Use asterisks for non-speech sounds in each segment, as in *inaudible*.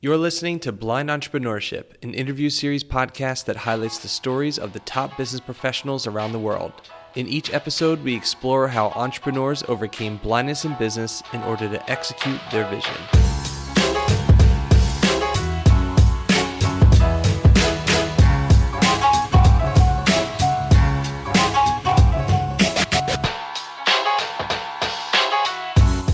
You're listening to Blind Entrepreneurship, an interview series podcast that highlights the stories of the top business professionals around the world. In each episode, we explore how entrepreneurs overcame blindness in business in order to execute their vision.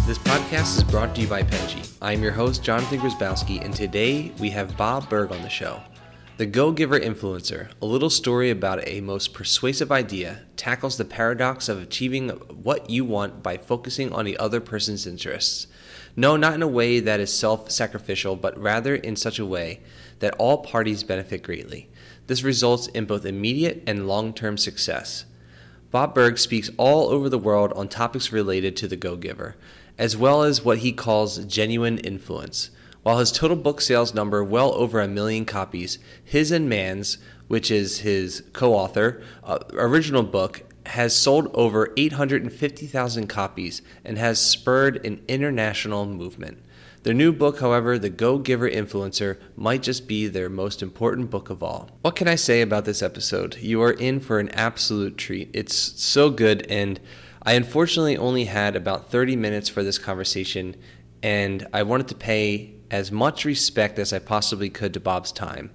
This podcast is brought to you by Penji. I'm your host, Jonathan Grzybowski, and today we have Bob Burg on the show. The Go Giver Influencer, a little story about a most persuasive idea, tackles the paradox of achieving what you want by focusing on the other person's interests. No, not in a way that is self sacrificial, but rather in such a way that all parties benefit greatly. This results in both immediate and long term success. Bob Burg speaks all over the world on topics related to the Go Giver, as well as what he calls genuine influence. While his total book sales number well over a million copies, his and Mann's, which is his co-author, uh, original book, has sold over 850,000 copies and has spurred an international movement. Their new book, however, The Go Giver Influencer, might just be their most important book of all. What can I say about this episode? You are in for an absolute treat. It's so good, and I unfortunately only had about 30 minutes for this conversation, and I wanted to pay as much respect as I possibly could to Bob's time.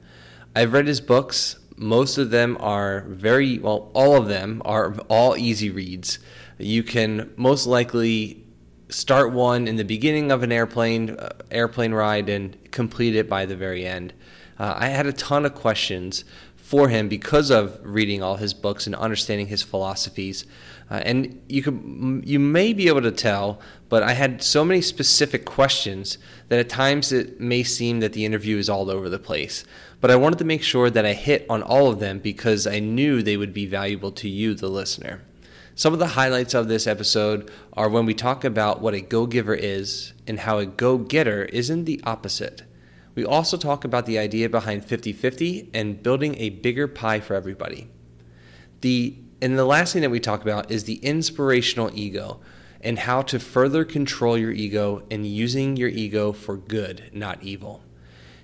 I've read his books. Most of them are very, well, all of them are all easy reads. You can most likely start one in the beginning of an airplane uh, airplane ride and complete it by the very end. Uh, I had a ton of questions for him because of reading all his books and understanding his philosophies. Uh, and you could you may be able to tell, but I had so many specific questions that at times it may seem that the interview is all over the place. But I wanted to make sure that I hit on all of them because I knew they would be valuable to you, the listener. Some of the highlights of this episode are when we talk about what a go giver is and how a go getter isn't the opposite. We also talk about the idea behind 50 50 and building a bigger pie for everybody. The, and the last thing that we talk about is the inspirational ego and how to further control your ego and using your ego for good, not evil.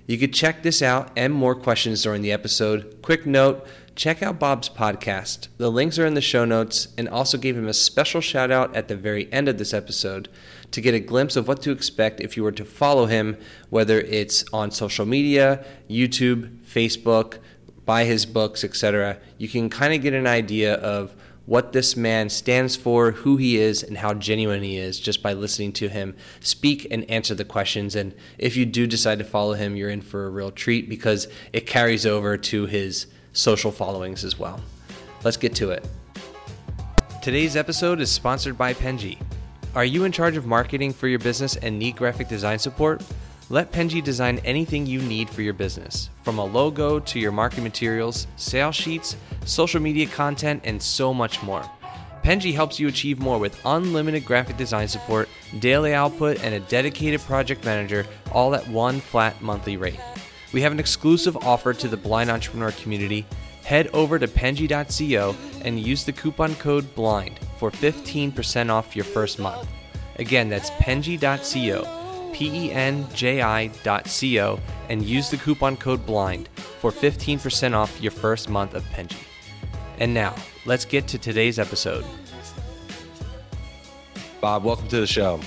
You could check this out and more questions during the episode. Quick note check out Bob's podcast. The links are in the show notes, and also gave him a special shout out at the very end of this episode to get a glimpse of what to expect if you were to follow him, whether it's on social media, YouTube, Facebook, buy his books, etc. You can kind of get an idea of what this man stands for, who he is, and how genuine he is just by listening to him speak and answer the questions. And if you do decide to follow him, you're in for a real treat because it carries over to his social followings as well. Let's get to it. Today's episode is sponsored by Penji. Are you in charge of marketing for your business and need graphic design support? Let Penji design anything you need for your business, from a logo to your marketing materials, sales sheets, social media content, and so much more. Penji helps you achieve more with unlimited graphic design support, daily output, and a dedicated project manager, all at one flat monthly rate. We have an exclusive offer to the blind entrepreneur community. Head over to penji.co and use the coupon code BLIND for 15% off your first month. Again, that's penji.co, P E N J I.co, and use the coupon code BLIND for 15% off your first month of Penji. And now, let's get to today's episode. Bob, welcome to the show.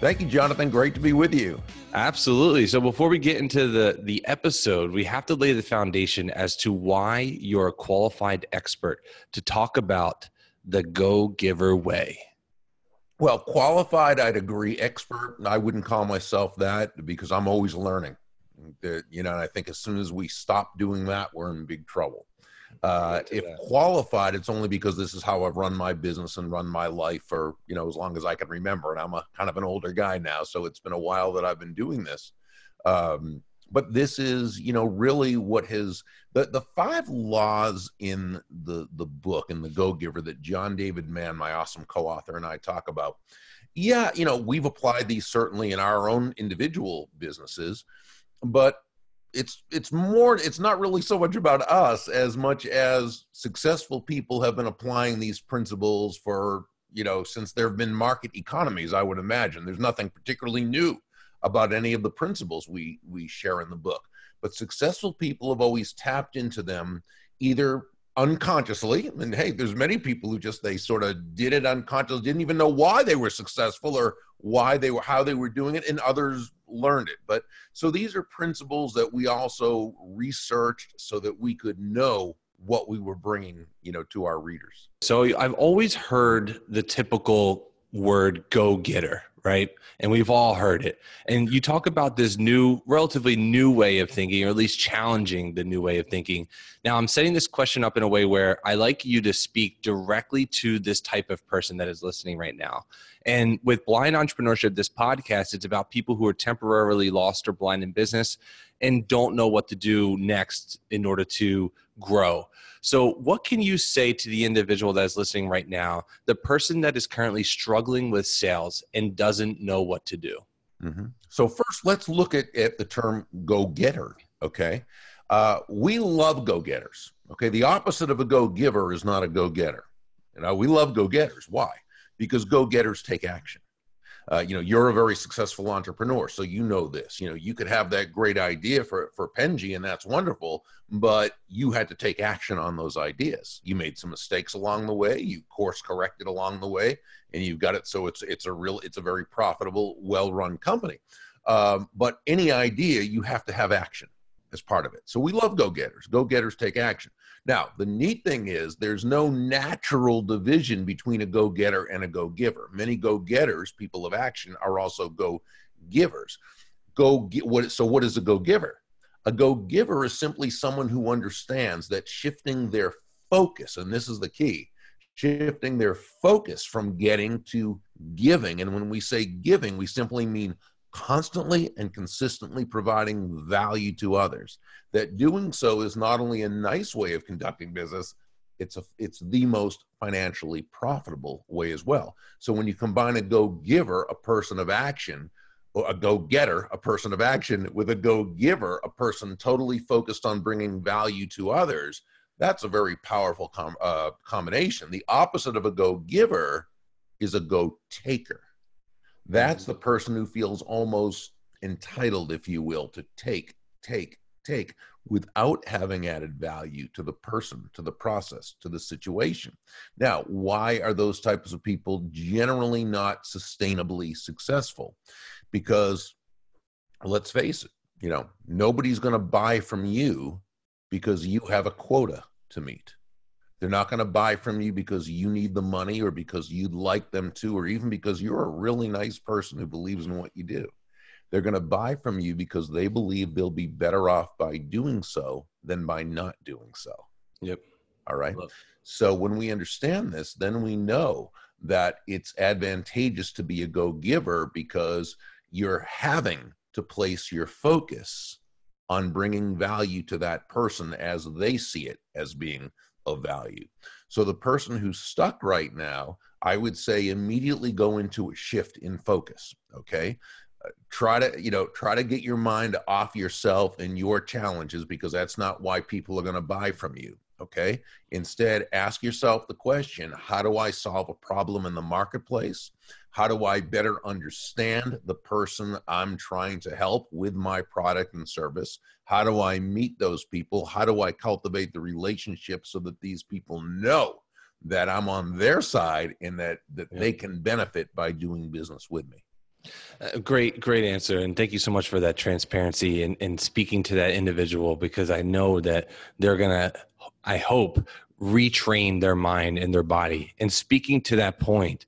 Thank you, Jonathan. Great to be with you. Absolutely. So before we get into the the episode, we have to lay the foundation as to why you're a qualified expert to talk about the go giver way. Well, qualified, I'd agree. Expert, I wouldn't call myself that because I'm always learning. You know, and I think as soon as we stop doing that, we're in big trouble. Uh, if that. qualified, it's only because this is how I've run my business and run my life for you know as long as I can remember. And I'm a kind of an older guy now, so it's been a while that I've been doing this. Um, but this is you know really what has the the five laws in the the book and the Go Giver that John David Mann, my awesome co-author, and I talk about. Yeah, you know we've applied these certainly in our own individual businesses, but it's it's more it's not really so much about us as much as successful people have been applying these principles for you know since there have been market economies i would imagine there's nothing particularly new about any of the principles we we share in the book. But successful people have always tapped into them either unconsciously and hey there's many people who just they sort of did it unconsciously didn't even know why they were successful or why they were how they were doing it and others learned it. But so these are principles that we also researched so that we could know what we were bringing you know to our readers. So i've always heard the typical word go getter right? And we've all heard it. And you talk about this new, relatively new way of thinking, or at least challenging the new way of thinking. Now, I'm setting this question up in a way where I like you to speak directly to this type of person that is listening right now. And with Blind Entrepreneurship, this podcast, it's about people who are temporarily lost or blind in business and don't know what to do next in order to grow. So, what can you say to the individual that is listening right now, the person that is currently struggling with sales and doesn't know what to do? Mm-hmm. So, first, let's look at, at the term go getter. Okay. Uh, we love go getters. Okay. The opposite of a go giver is not a go getter. You know, we love go getters. Why? Because go getters take action uh, you know you're a very successful entrepreneur so you know this. You know you could have that great idea for for penji and that's wonderful but you had to take action on those ideas. You made some mistakes along the way you course corrected along the way and you've got it so it's it's a real it's a very profitable well run company. Um, but any idea you have to have action as part of it. So we love go getters go getters take action now, the neat thing is there's no natural division between a go getter and a go giver. Many go getters, people of action, are also go givers. Go get what so what is a go giver? A go giver is simply someone who understands that shifting their focus, and this is the key, shifting their focus from getting to giving. And when we say giving, we simply mean constantly and consistently providing value to others. That doing so is not only a nice way of conducting business, it's a it's the most financially profitable way as well. So when you combine a go giver, a person of action, or a go getter, a person of action, with a go giver, a person totally focused on bringing value to others, that's a very powerful com- uh, combination. The opposite of a go giver is a go taker that's mm-hmm. the person who feels almost entitled, if you will, to take, take, take without having added value to the person, to the process, to the situation. Now, why are those types of people generally not sustainably successful? Because let's face it, you know, nobody's going to buy from you because you have a quota to meet. They're not going to buy from you because you need the money or because you'd like them to, or even because you're a really nice person who believes in what you do. They're going to buy from you because they believe they'll be better off by doing so than by not doing so. Yep. All right. So when we understand this, then we know that it's advantageous to be a go giver because you're having to place your focus on bringing value to that person as they see it as being of value. So the person who's stuck right now, I would say immediately go into a shift in focus. Okay. Uh, try to you know try to get your mind off yourself and your challenges because that's not why people are going to buy from you okay instead ask yourself the question how do i solve a problem in the marketplace how do i better understand the person i'm trying to help with my product and service how do i meet those people how do i cultivate the relationship so that these people know that i'm on their side and that that yeah. they can benefit by doing business with me uh, great, great answer. And thank you so much for that transparency and, and speaking to that individual because I know that they're going to, I hope, retrain their mind and their body. And speaking to that point,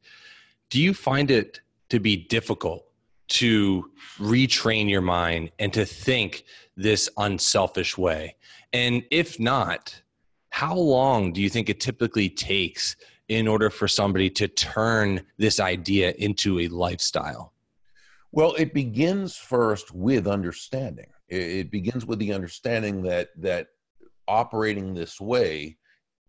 do you find it to be difficult to retrain your mind and to think this unselfish way? And if not, how long do you think it typically takes in order for somebody to turn this idea into a lifestyle? Well, it begins first with understanding. It begins with the understanding that that operating this way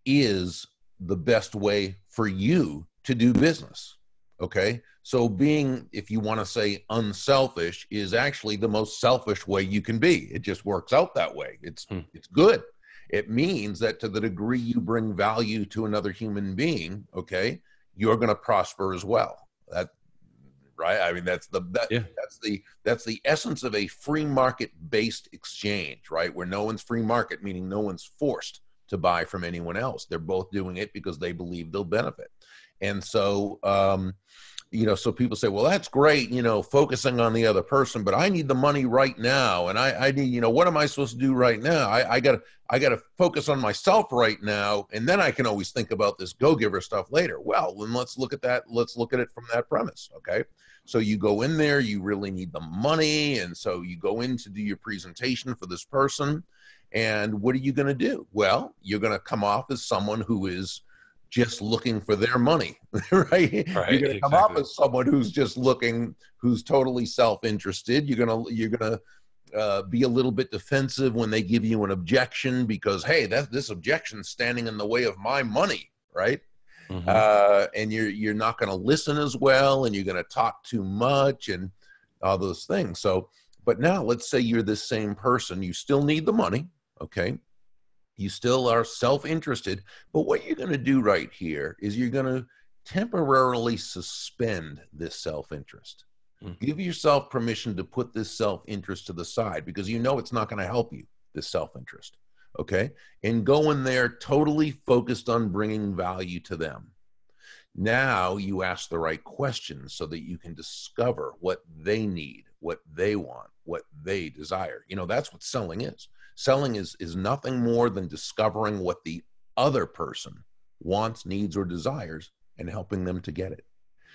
is the best way for you to do business. Okay? So being if you want to say unselfish is actually the most selfish way you can be. It just works out that way. It's hmm. it's good. It means that to the degree you bring value to another human being, okay, you're going to prosper as well. That right? I mean, that's the that, Yeah. that's the that's the essence of a free market based exchange, right? Where no one's free market, meaning no one's forced to buy from anyone else. They're both doing it because they believe they'll benefit. And so, um, you know, so people say, well, that's great, you know, focusing on the other person, but I need the money right now. And I, I need, you know, what am I supposed to do right now? I, I gotta, I gotta focus on myself right now. And then I can always think about this go-giver stuff later. Well, then let's look at that. Let's look at it from that premise. Okay. So you go in there, you really need the money. And so you go in to do your presentation for this person. And what are you going to do? Well, you're going to come off as someone who is just looking for their money, right? *laughs* Right, you're going to come up exactly. as someone who's just looking, who's totally self-interested. You're going to, you're going to uh, be a little bit defensive when they give you an objection because, hey, that this objection's standing in the way of my money, right? Mhm. uh, and you're you're not going to listen as well, and you're going to talk too much, and all those things. So, but now let's say you're the same person. You still need the money, okay? You still are self-interested, but what you're going to do right here is you're going to temporarily suspend this self-interest. Mhm. Give yourself permission to put this self-interest to the side because you know it's not going to help you. This self-interest, okay? and go in there totally focused on bringing value to them. Now you ask the right questions so that you can discover what they need, what they want, what they desire. You know, that's what selling is. Selling is is nothing more than discovering what the other person wants, needs or desires and helping them to get it.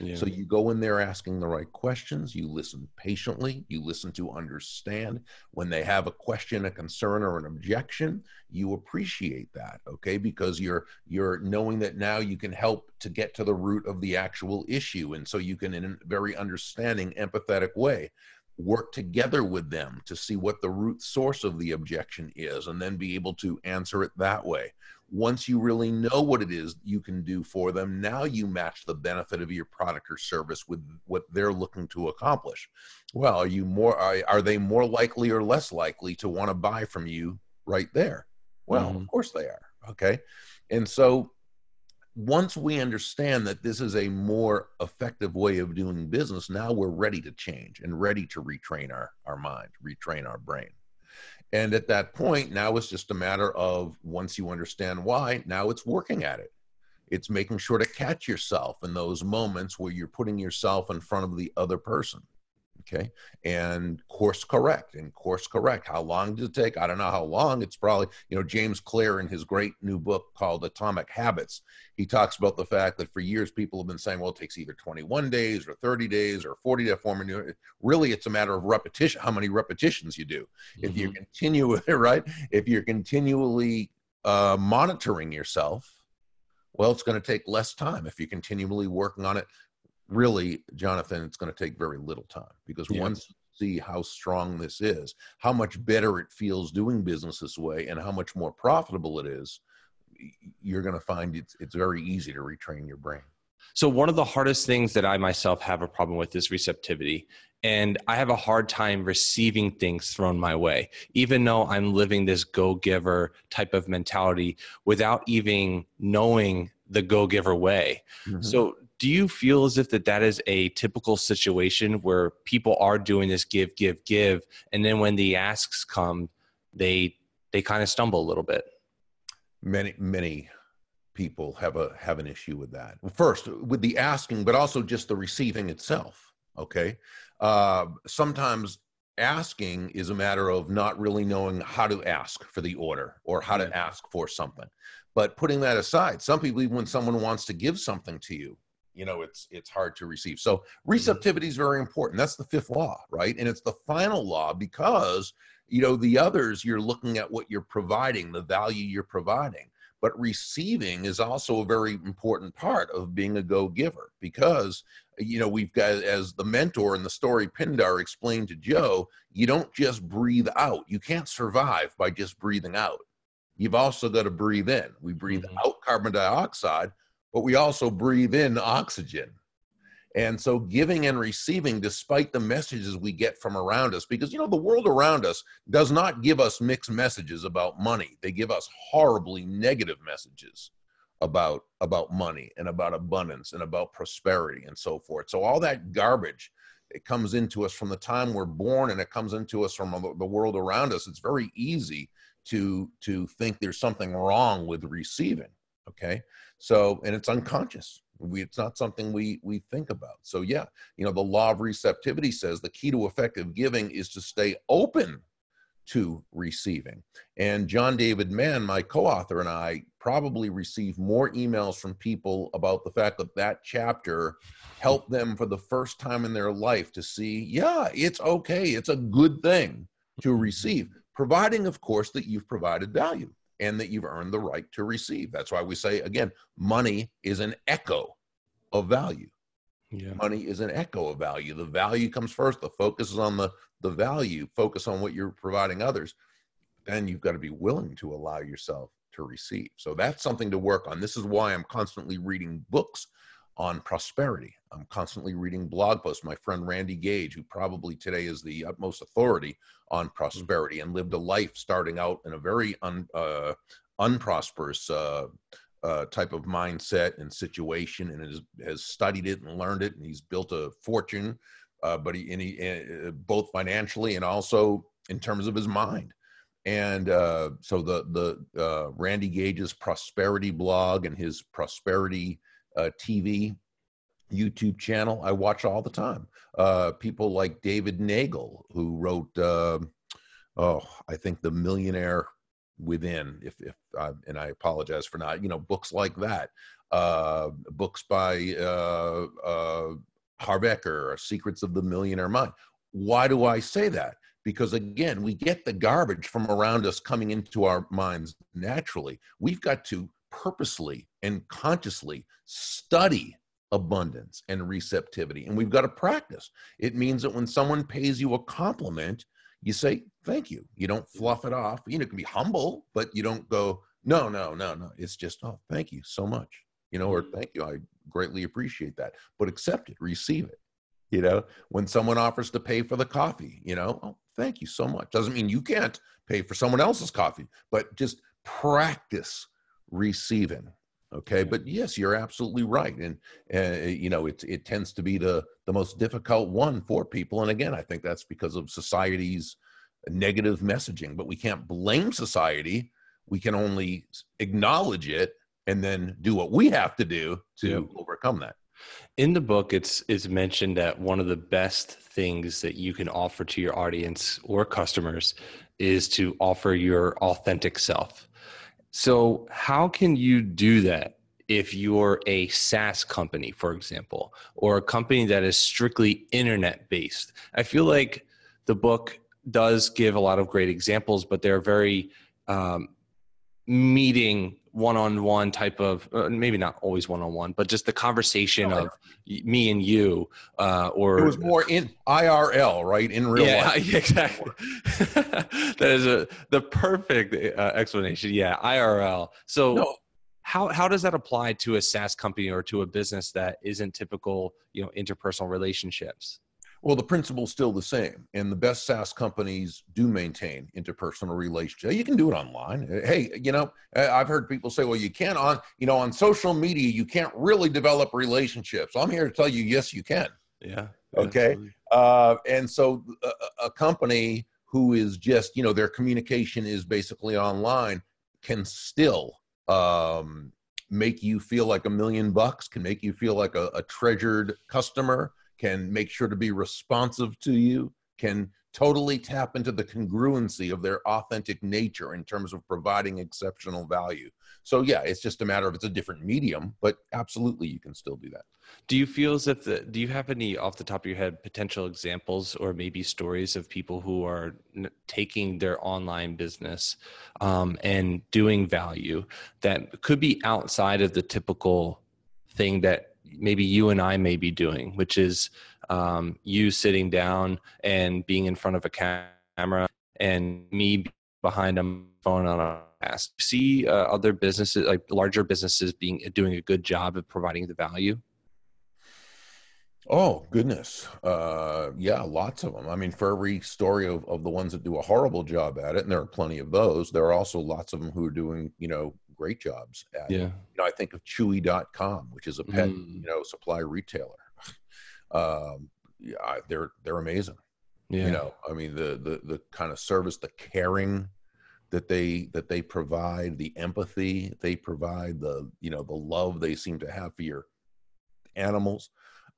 Yeah. So you go in there asking the right questions, you listen patiently, you listen to understand. When they have a question, a concern, or an objection, you appreciate that, okay? Because you're you're knowing that now you can help to get to the root of the actual issue. And so you can in a very understanding, empathetic way work together with them to see what the root source of the objection is and then be able to answer it that way once you really know what it is you can do for them, now you match the benefit of your product or service with what they're looking to accomplish. Well, are you more are, are they more likely or less likely to want to buy from you right there? Well, Mhm. of course they are. Okay. And so once we understand that this is a more effective way of doing business, now we're ready to change and ready to retrain our, our mind, retrain our brain. And at that point, now it's just a matter of once you understand why, now it's working at it. It's making sure to catch yourself in those moments where you're putting yourself in front of the other person. Okay. And course correct and course correct. How long does it take? I don't know how long. It's probably, you know, James Clear in his great new book called Atomic Habits, he talks about the fact that for years people have been saying, well, it takes either 21 days or 30 days or 40 to form a new. Really, it's a matter of repetition, how many repetitions you do if you're Mhm. continuing *laughs* right if you're continually uh, monitoring yourself well it's going to take less time if you're continually working on it really jonathan it's going to take very little time because Yeah. once you see how strong this is how much better it feels doing business this way and how much more profitable it is you're going to find it's, it's very easy to retrain your brain So one of the hardest things that I myself have a problem with is receptivity. And I have a hard time receiving things thrown my way, even though I'm living this go giver type of mentality without even knowing the go giver way. Mm-hmm. So do you feel as if that that is a typical situation where people are doing this give, give, give, and then when the asks come, they they kind of stumble a little bit? many many people have a have an issue with that. First with the asking but also just the receiving itself okay? Uh, sometimes asking is a matter of not really knowing how to ask for the order or how to ask for something. But putting that aside some people even when someone wants to give something to you you know it's it's hard to receive. So receptivity is very important. That's the fifth law right? And it's the final law because you know the others you're looking at what you're providing the value you're providing. But receiving is also a very important part of being a go-giver because you know we've got as the mentor in the story pindar explained to joe you don't just breathe out. You can't survive by just breathing out. You've also got to breathe in. We breathe Mhm. out carbon dioxide but we also breathe in oxygen and so giving and receiving despite the messages we get from around us because you know the world around us does not give us mixed messages about money they give us horribly negative messages about about money and about abundance and about prosperity and so forth. So all that garbage it comes into us from the time we're born and it comes into us from the world around us. It's very easy to to think there's something wrong with receiving. Okay, so and it's unconscious. We, it's not something we we think about. So yeah, you know the law of receptivity says the key to effective giving is to stay open to receiving. And John David Mann, my co author, and I probably receive more emails from people about the fact that that chapter helped them for the first time in their life to see, yeah, it's okay. It's a good thing to receive, providing, of course, that you've provided value and that you've earned the right to receive. That's why we say, again, money is an echo of value. Yeah. Money is an echo of value. The value comes first. The focus is on the the value. Focus on what you're providing others. Then you've got to be willing to allow yourself to receive. So that's something to work on. This is why I'm constantly reading books on prosperity. I'm constantly reading blog posts. My friend Randy Gage, who probably today is the utmost authority on mm. prosperity and lived a life starting out in a very un, uh, unprosperous uh, uh, type of mindset and situation and has, has studied it and learned it and he's built a fortune uh, but he, and he uh, both financially and also in terms of his mind and uh, so the the uh, randy gage's prosperity blog and his prosperity uh, tv youtube channel i watch all the time. Uh, people like david nagel who wrote uh, oh i think the millionaire within if if I, and i apologize for not you know books like that. Uh books by uh uh Harv Eker secrets of the millionaire mind. Why do i say that? Because again we get the garbage from around us coming into our minds naturally. We've got to purposely and consciously study abundance and receptivity and we've got to practice it means that when someone pays you a compliment you say thank you. You don't fluff it off. You know, it can be humble, but you don't go, no, no, no, no. It's just, oh, thank you so much. You know, or mm-hmm. thank you. I greatly appreciate that. But accept it, receive it. You know, when someone offers to pay for the coffee, you know, oh, thank you so much. Doesn't mean you can't pay for someone else's coffee, but just practice receiving okay but yes you're absolutely right and uh, you know it, it tends to be the the most difficult one for people and again i think that's because of society's negative messaging but we can't blame society we can only acknowledge it and then do what we have to do to yep. overcome that in the book it's it's mentioned that one of the best things that you can offer to your audience or customers is to offer your authentic self so, how can you do that if you're a SaaS company, for example, or a company that is strictly internet based? I feel like the book does give a lot of great examples, but they're very um, meeting one-on-one type of uh, maybe not always one-on-one but just the conversation of me and you uh, or it was more in irl right in real yeah, life. *laughs* exactly. *laughs* That is a the perfect uh, explanation. Yeah irl so no. how how does that apply to a saas company or to a business that isn't typical you know interpersonal relationships well, the principle's still the same, and the best SaaS companies do maintain interpersonal relationships. You can do it online. Hey, you know, I've heard people say, "Well, you can't on you know on social media, you can't really develop relationships." I'm here to tell you, yes, you can. Yeah. Okay. Uh, and so, a, a company who is just you know their communication is basically online can still um, make you feel like a million bucks, can make you feel like a, a treasured customer can make sure to be responsive to you, can totally tap into the congruency of their authentic nature in terms of providing exceptional value. So yeah, it's just a matter of it's a different medium, but absolutely you can still do that. Do you feel as if the, do you have any off the top of your head potential examples or maybe stories of people who are taking their online business um, and doing value that could be outside of the typical thing that maybe you and I may be doing, which is um, you sitting down and being in front of a camera and me behind a phone on a ask. See uh, other businesses, like larger businesses, being doing a good job of providing the value. Oh goodness, uh, yeah, lots of them. I mean, for every story of, of the ones that do a horrible job at it, and there are plenty of those, there are also lots of them who are doing, you know, great jobs at. Yeah. You know, I think of Chewy.com, which is a pet, Mm. you know, supply retailer. *laughs* Um, yeah, they're they're amazing. Yeah. You know, I mean, the the the kind of service, the caring that they that they provide, the empathy they provide, the you know, the love they seem to have for your animals.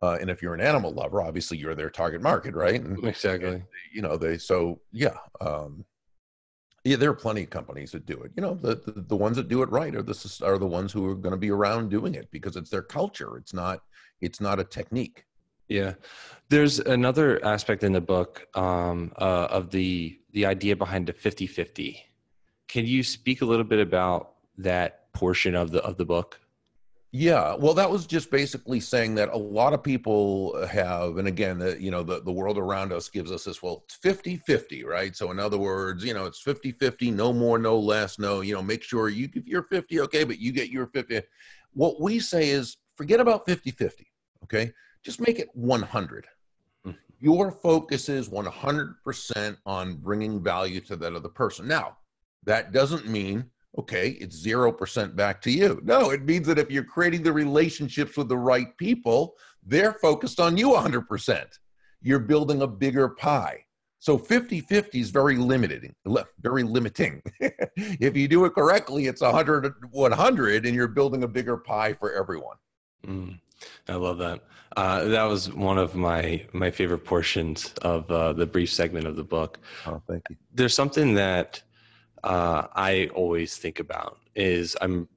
Uh, and if you're an animal lover, obviously you're their target market, right? And, exactly. you know they so yeah um yeah there are plenty of companies that do it you know the the, the ones that do it right are the are the ones who are going to be around doing it because it's their culture it's not it's not a technique Yeah, there's another aspect in the book um, uh, of the the idea behind the 50-50. Can you speak a little bit about that portion of the of the book? Yeah well that was just basically saying that a lot of people have and again the, you know the, the world around us gives us this well it's 50 50 right? So in other words you know it's 50 50 no more no less no you know make sure you if you're 50 okay but you get your 50 what we say is forget about 50 50 okay? Just make it 100 Mhm. your focus is 100% on bringing value to that other person. Now that doesn't mean okay it's 0% back to you. No it means that if you're creating the relationships with the right people they're focused on you 100% you're building a bigger pie. So 50-50 is very limiting very limiting. *laughs* If you do it correctly it's 100 100 and you're building a bigger pie for everyone. Mm, I love that. Uh, that was one of my my favorite portions of uh, the brief segment of the book. oh thank you. There's something that uh, I always think about is I'm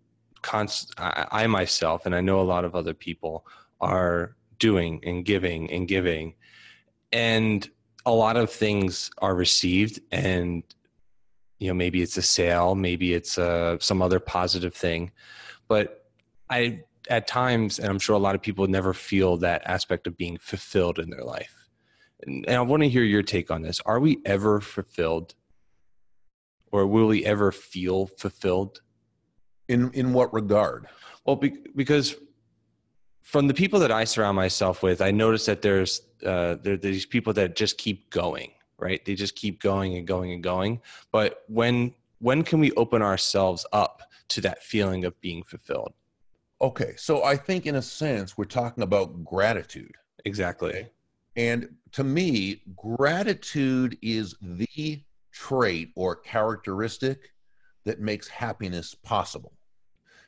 const- I, myself and I know a lot of other people are doing and giving and giving. And a lot of things are received and you know maybe it's a sale maybe it's uh, some other positive thing. But I at times and I'm sure a lot of people never feel that aspect of being fulfilled in their life. And I want to hear your take on this. Are we ever fulfilled, or will we ever feel fulfilled? in in what regard Well, be, because from the people that I surround myself with, I notice that there's uh, there, there's people that just keep going, right? They just keep going and going and going. But when when can we open ourselves up to that feeling of being fulfilled? okay so i think in a sense we're talking about gratitude Exactly. Okay. And to me, gratitude is the trait or characteristic that makes happiness possible.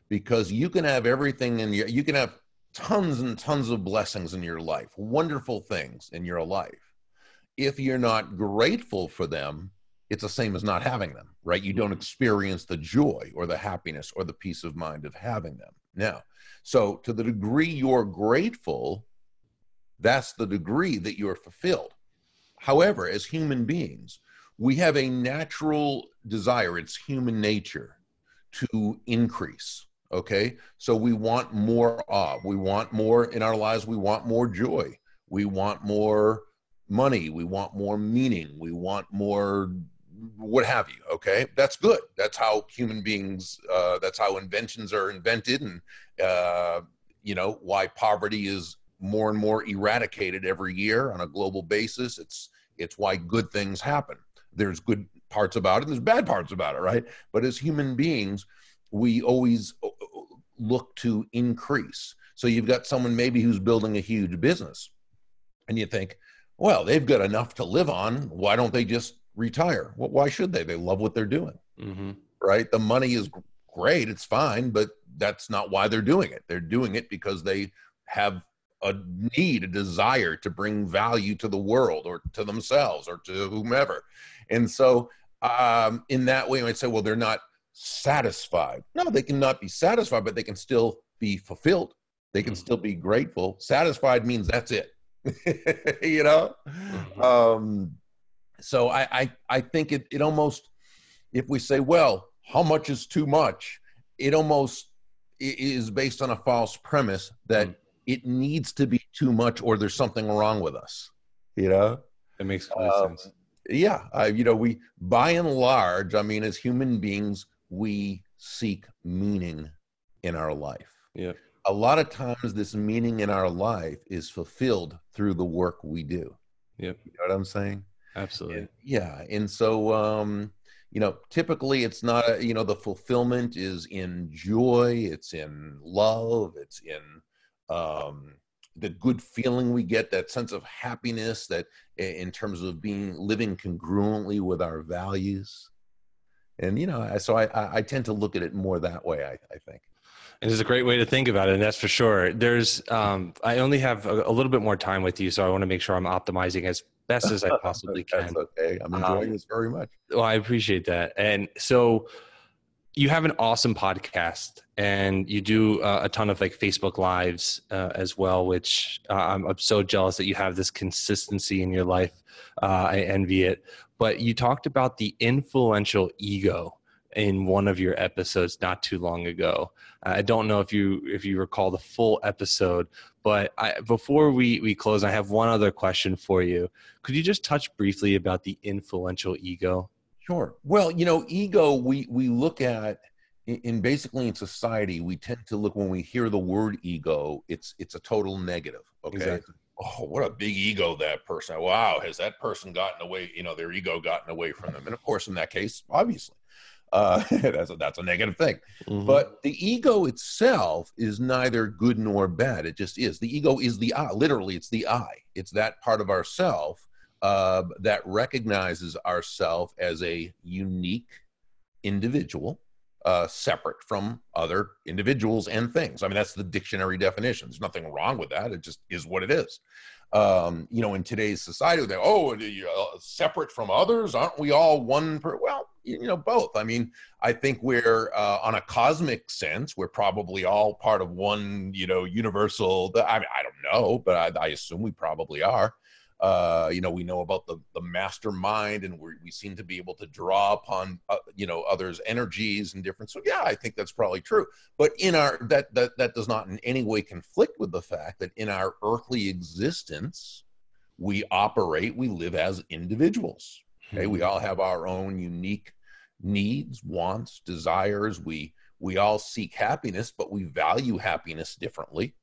Because you can have everything in your, you can have tons and tons of blessings in your life, wonderful things in your life. If you're not grateful for them, it's the same as not having them, right? You don't experience the joy or the happiness or the peace of mind of having them. Now, so to the degree you're grateful, that's the degree that you're fulfilled. However, as human beings, we have a natural desire, it's human nature to increase. Okay. So we want more of, we want more in our lives, we want more joy, we want more money, we want more meaning, we want more what have you. Okay. That's good. That's how human beings, uh, that's how inventions are invented and, uh, you know, why poverty is more and more eradicated every year on a global basis. It's it's why good things happen. There's good parts about it, there's bad parts about it, right? But as human beings, we always uh, look to increase. So you've got someone maybe who's building a huge business, and you think, well, they've got enough to live on. Why don't they just retire? Well, why should they? They love what they're doing, hmm right? The money is great, it's fine, but that's not why they're doing it. They're doing it because they have a need, a desire to bring value to the world or to themselves or to whomever. And so, um, in that way, I'd say, well, they're not satisfied. No, they cannot be satisfied, but they can still be fulfilled. They can Mhm. still be grateful. Satisfied means that's it. *laughs* you know? Mhm. Um, so I, I, I think it, it almost, if we say, well, how much is too much? It almost is based on a false premise that Mm. it needs to be too much or there's something wrong with us. You know? It makes Um, sense. Yeah. I, you know, we, by and large, I mean, as human beings, we seek meaning in our life. Yeah. A lot of times, this meaning in our life is fulfilled through the work we do. Yep. You know what I'm saying? Absolutely. And- yeah and so um you know, typically it's not, a, you know, the fulfillment is in joy, it's in love, it's in um, the good feeling we get, that sense of happiness that in terms of being living congruently with our values. And, you know, so I, I tend to look at it more that way, I, I think. And it's a great way to think about it, and that's for sure. There's, um, I only have a, a, little bit more time with you, so I want to make sure I'm optimizing as best as I possibly *laughs* can. That's okay. I'm enjoying um, this very much. Well, I appreciate that. And so you have an awesome podcast and you do uh, a ton of like Facebook lives uh, as well, which uh, I'm, I'm, so jealous that you have this consistency in your life. Uh, I envy it. But you talked about the influential ego in one of your episodes not too long ago. I don't know if you if you recall the full episode, but I, before we we close, I have one other question for you. Could you just touch briefly about the influential ego? Sure. Well, you know, ego we we look at in basically in society we tend to look when we hear the word ego, it's it's a total negative. Okay. Exactly. Oh, what a big ego that person. Wow, has that person gotten away, you know, their ego gotten away from them? And of course, in that case, obviously. Uh, *laughs* that's a, that's a negative thing. Mm-hmm. But the ego itself is neither good nor bad. It just is. The ego is the I. Literally, it's the I. It's that part of ourself uh, that recognizes ourself as a unique individual, uh, separate from other individuals and things. I mean, that's the dictionary definition. There's nothing wrong with that. It just is what it is um, you know, in today's society, they oh, uh, separate from others, aren't we all one? Per-? Well, you know, both. I mean, I think we're uh, on a cosmic sense, we're probably all part of one, you know, universal. I mean, I don't know, but I, I assume we probably are. Uh, you know, we know about the the mastermind, and we we seem to be able to draw upon uh, you know others' energies and different. So yeah, I think that's probably true. But in our that that that does not in any way conflict with the fact that in our earthly existence, we operate, we live as individuals. Okay, we hmm. all have our own unique needs, wants, desires. We we all seek happiness, but we value happiness differently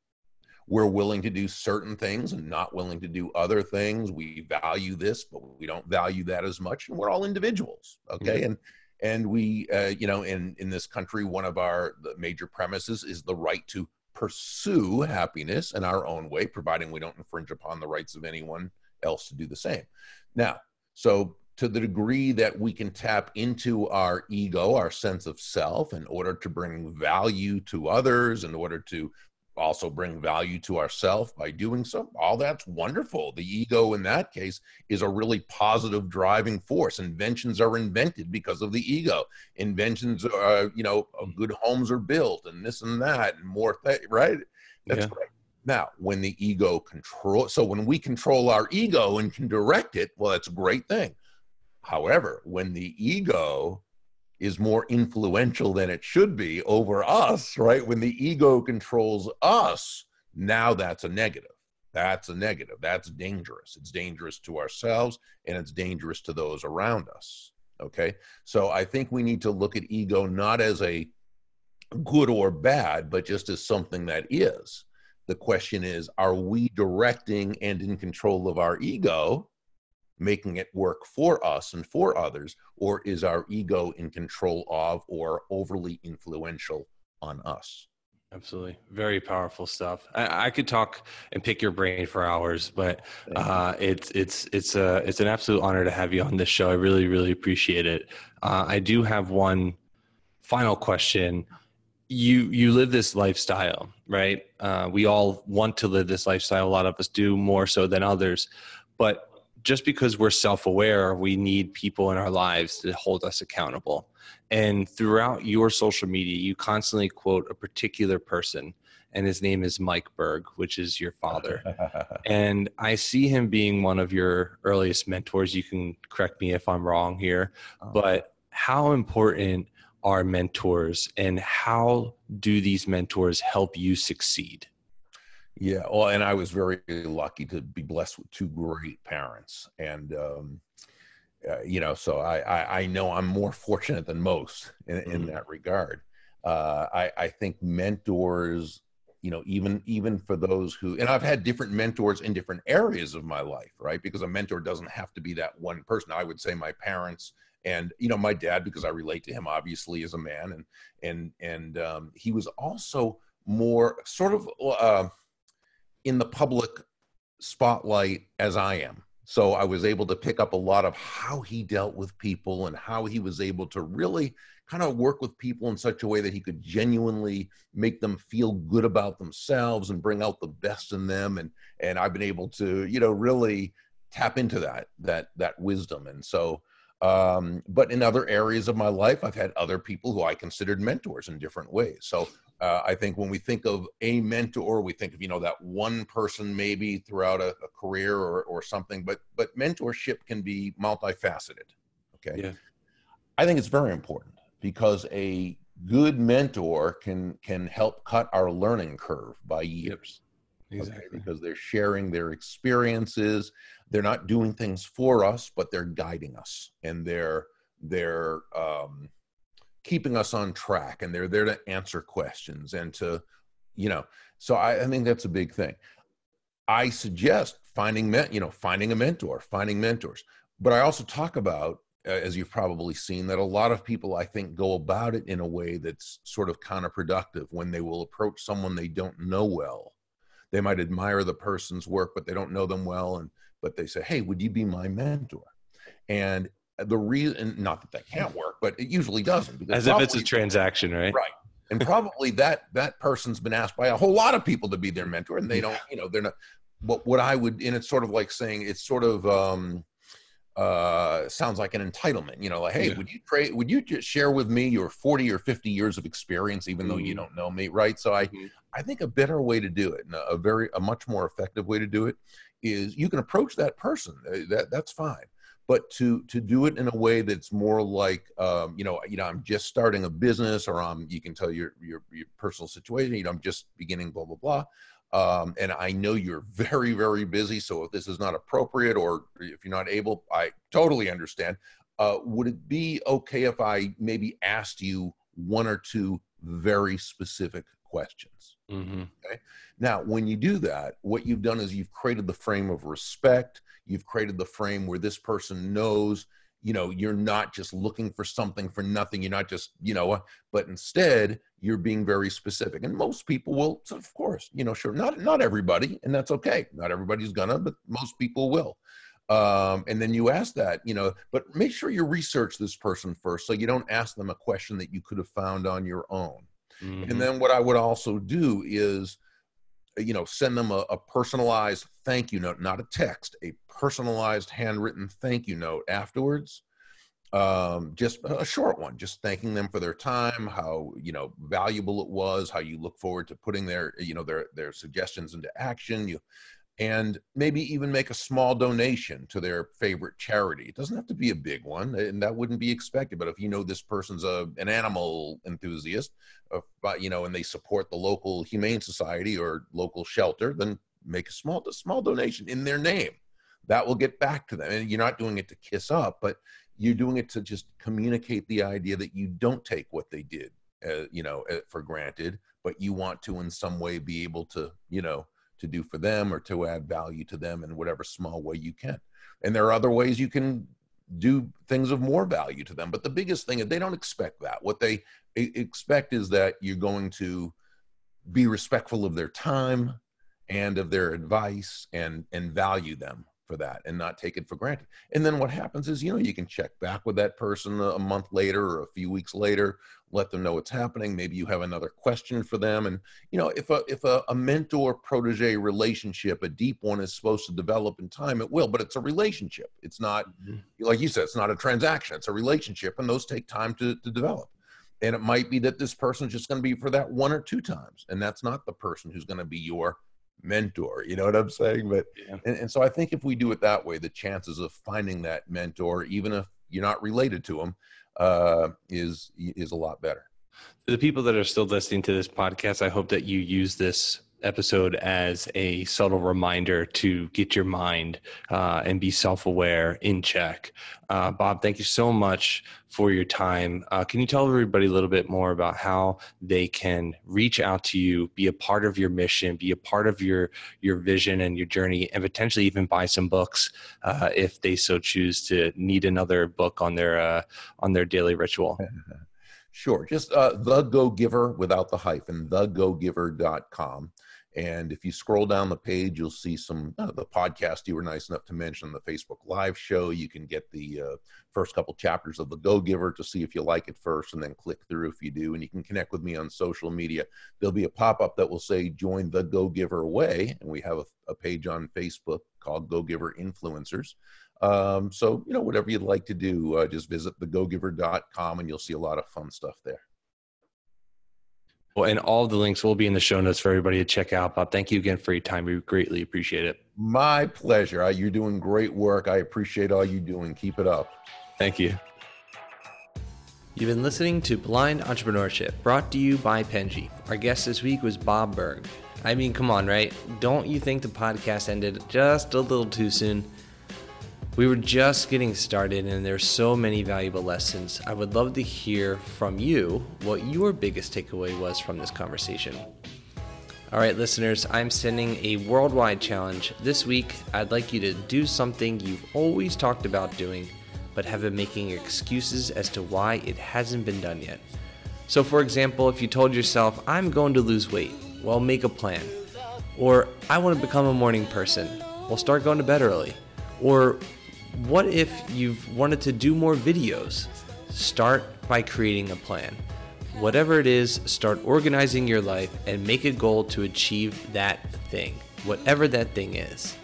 we're willing to do certain things and not willing to do other things. We value this but we don't value that as much and we're all individuals okay? Mm-hmm. and and we uh, you know in in this country one of our major premises is the right to pursue happiness in our own way providing we don't infringe upon the rights of anyone else to do the same. Now so to the degree that we can tap into our ego, our sense of self, in order to bring value to others, in order to also bring value to ourselves by doing so. All that's wonderful. The ego in that case is a really positive driving force. Inventions are invented because of the ego. Inventions are you know good homes are built and this and that and more th- right? That's yeah. great. Now when the ego control so when we control our ego and can direct it well that's a great thing. However when the ego is more influential than it should be over us, right? When the ego controls us, now that's a negative. That's a negative. That's dangerous. It's dangerous to ourselves and it's dangerous to those around us. Okay. So I think we need to look at ego not as a good or bad, but just as something that is. The question is, are we directing and in control of our ego? Making it work for us and for others, or is our ego in control of or overly influential on us? Absolutely, very powerful stuff. I, I, could talk and pick your brain for hours, but uh, it's it's it's a it's an absolute honor to have you on this show. I really really appreciate it. Uh, I do have one final question. You you live this lifestyle, right? Uh, we all want to live this lifestyle. A lot of us do more so than others, but just because we're self-aware we need people in our lives to hold us accountable. And throughout your social media you constantly quote a particular person and his name is mike burg which is your father. *laughs* And i see him being one of your earliest mentors. You can correct me if i'm wrong here uh-huh. but how important are mentors and how do these mentors help you succeed yeah, well, and I was very lucky to be blessed with two great parents, and um, uh, you know, so I, I, I know I'm more fortunate than most in, mm-hmm. in that regard. Uh, I I think mentors, you know, even even for those who, and I've had different mentors in different areas of my life, right? Because a mentor doesn't have to be that one person. I would say my parents and you know my dad because i relate to him obviously as a man and and and um, he was also more sort of uh, in the public spotlight as i am. So i was able to pick up a lot of how he dealt with people and how he was able to really kind of work with people in such a way that he could genuinely make them feel good about themselves and bring out the best in them. And and I've been able to you know really tap into that that that wisdom. And so um, but in other areas of my life i've had other people who i considered mentors in different ways. So uh, i think when we think of a mentor we think of you know that one person maybe throughout a, a career or, or something but but mentorship can be multifaceted okay yeah. i think it's very important because a good mentor can can help cut our learning curve by years exactly okay? because they're sharing their experiences they're not doing things for us but they're guiding us and they're they're um, keeping us on track and they're there to answer questions and to you know so i, I think that's a big thing i suggest finding men you know finding a mentor finding mentors but i also talk about uh, as you've probably seen, that a lot of people, I think, go about it in a way that's sort of counterproductive when they will approach someone they don't know well. They might admire the person's work, but they don't know them well. And but they say, "Hey, would you be my mentor?" And the reason, not that that can't work, but it usually doesn't. As if it's a transaction, right? Right. And probably that that person's been asked by a whole lot of people to be their mentor, and they don't, you know, they're not. But what I would, and it's sort of like saying, it's sort of. um uh sounds like an entitlement you know like hey yeah. would you trade would you just share with me your 40 or 50 years of experience even mm-hmm. though you mm-hmm. don't know me right so i mm-hmm. i think a better way to do it and a very a much more effective way to do it is you can approach that person uh, that that's fine but to to do it in a way that's more like um, you know you know i'm just starting a business or i'm you can tell your your, your personal situation you know i'm just beginning blah blah blah um, and I know you're very, very busy. So if this is not appropriate or if you're not able, I totally understand. Uh, would it be okay if I maybe asked you one or two very specific questions? Mm-hmm. Okay. Now, when you do that, what you've done is you've created the frame of respect. You've created the frame where this person knows you know you're not just looking for something for nothing you're not just you know but instead you're being very specific. And most people will of course you know sure not not everybody and that's okay. Not everybody's gonna but most people will. Um, and then you ask that you know but make sure you research this person first so you don't ask them a question that you could have found on your own. Mm-hmm. and then what i would also do is you know send them a, a, personalized thank you note not a text a personalized handwritten thank you note afterwards. Um, just a short one just thanking them for their time how you know valuable it was how you look forward to putting their you know their their suggestions into action. You and maybe even make a small donation to their favorite charity. It doesn't have to be a big one, and that wouldn't be expected. But if you know this person's a an animal enthusiast, uh, you know, and they support the local humane society or local shelter, then make a small a small donation in their name. That will get back to them, and you're not doing it to kiss up, but you're doing it to just communicate the idea that you don't take what they did, uh, you know, uh, for granted, but you want to in some way be able to, you know to do for them or to add value to them in whatever small way you can. And there are other ways you can do things of more value to them. But the biggest thing is they don't expect that. What they expect is that you're going to be respectful of their time and of their advice and and value them for that and not take it for granted. And then what happens is, you know, you can check back with that person a month later or a few weeks later, let them know what's happening. Maybe you have another question for them. And, you know, if a, if a, a mentor protege relationship, a deep one is supposed to develop in time, it will, but it's a relationship. It's not, mm-hmm. like you said, it's not a transaction, it's a relationship and those take time to, to develop. And it might be that this person's just going to be for that one or two times. And that's not the person who's going to be your mentor you know what i'm saying but yeah. and, and so i think if we do it that way the chances of finding that mentor even if you're not related to them uh, is is a lot better the people that are still listening to this podcast i hope that you use this episode as a subtle reminder to get your mind uh, and be self aware in check. Uh, Bob, thank you so much for your time. Uh, can you tell everybody a little bit more about how they can reach out to you, be a part of your mission, be a part of your your vision and your journey, and potentially even buy some books uh, if they so choose to need another book on their uh, on their daily ritual? *laughs* Sure. Just uh, the Go Giver without the hyphen, thegogiver.com. And if you scroll down the page, you'll see some uh, the podcast you were nice enough to mention, the Facebook Live show. You can get the uh, first couple chapters of the Go Giver to see if you like it first, and then click through if you do. And you can connect with me on social media. There'll be a pop up that will say "Join the Go Giver Way," and we have a, a page on Facebook called Go Giver Influencers. Um, so, you know, whatever you'd like to do, uh, just visit thegogiver.com and you'll see a lot of fun stuff there. Well, and all the links will be in the show notes for everybody to check out. Bob, thank you again for your time. We greatly appreciate it. My pleasure. Uh, you're doing great work. I appreciate all you doing. Keep it up. Thank you. You've been listening to Blind Entrepreneurship, brought to you by Penji. Our guest this week was Bob Burg. I mean, come on, right? Don't you think the podcast ended just a little too soon? We were just getting started, and there's so many valuable lessons. I would love to hear from you what your biggest takeaway was from this conversation. All right, listeners, I'm sending a worldwide challenge. This week, I'd like you to do something you've always talked about doing, but have been making excuses as to why it hasn't been done yet. So, for example, if you told yourself, I'm going to lose weight, well, make a plan. Or, I want to become a morning person, well, start going to bed early. Or, what if you've wanted to do more videos? Start by creating a plan. Whatever it is, start organizing your life and make a goal to achieve that thing, whatever that thing is.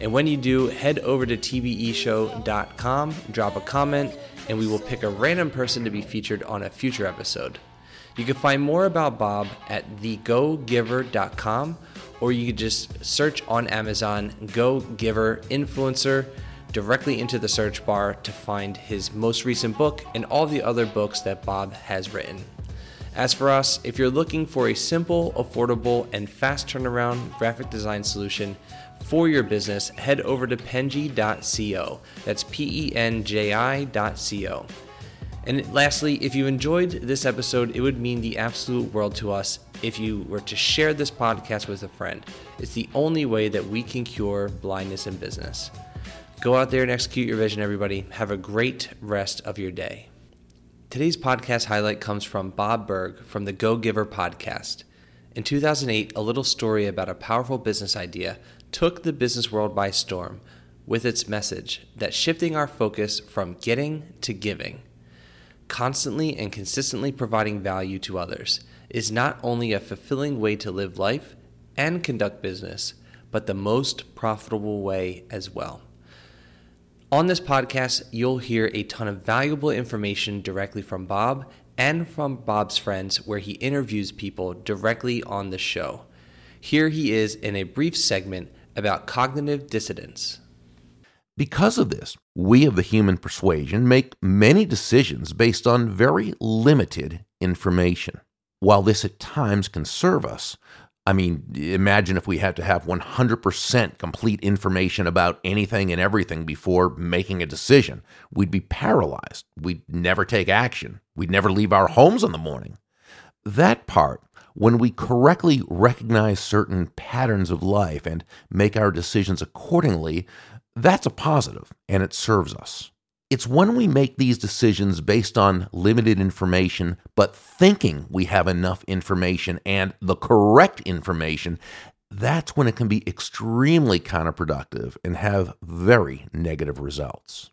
And when you do, head over to tbeshow.com, drop a comment, and we will pick a random person to be featured on a future episode. You can find more about Bob at thegogiver.com, or you can just search on Amazon Go Giver Influencer directly into the search bar to find his most recent book and all the other books that Bob has written. As for us, if you're looking for a simple, affordable, and fast turnaround graphic design solution for your business, head over to penji.co. That's P E N J I.co. And lastly, if you enjoyed this episode, it would mean the absolute world to us if you were to share this podcast with a friend. It's the only way that we can cure blindness in business. Go out there and execute your vision, everybody. Have a great rest of your day. Today's podcast highlight comes from Bob Burg from the Go Giver podcast. In 2008, a little story about a powerful business idea took the business world by storm with its message that shifting our focus from getting to giving, constantly and consistently providing value to others, is not only a fulfilling way to live life and conduct business, but the most profitable way as well. On this podcast, you'll hear a ton of valuable information directly from Bob and from Bob's friends, where he interviews people directly on the show. Here he is in a brief segment about cognitive dissidence. Because of this, we of the human persuasion make many decisions based on very limited information. While this at times can serve us, I mean, imagine if we had to have 100% complete information about anything and everything before making a decision. We'd be paralyzed. We'd never take action. We'd never leave our homes in the morning. That part, when we correctly recognize certain patterns of life and make our decisions accordingly, that's a positive and it serves us. It's when we make these decisions based on limited information, but thinking we have enough information and the correct information, that's when it can be extremely counterproductive and have very negative results.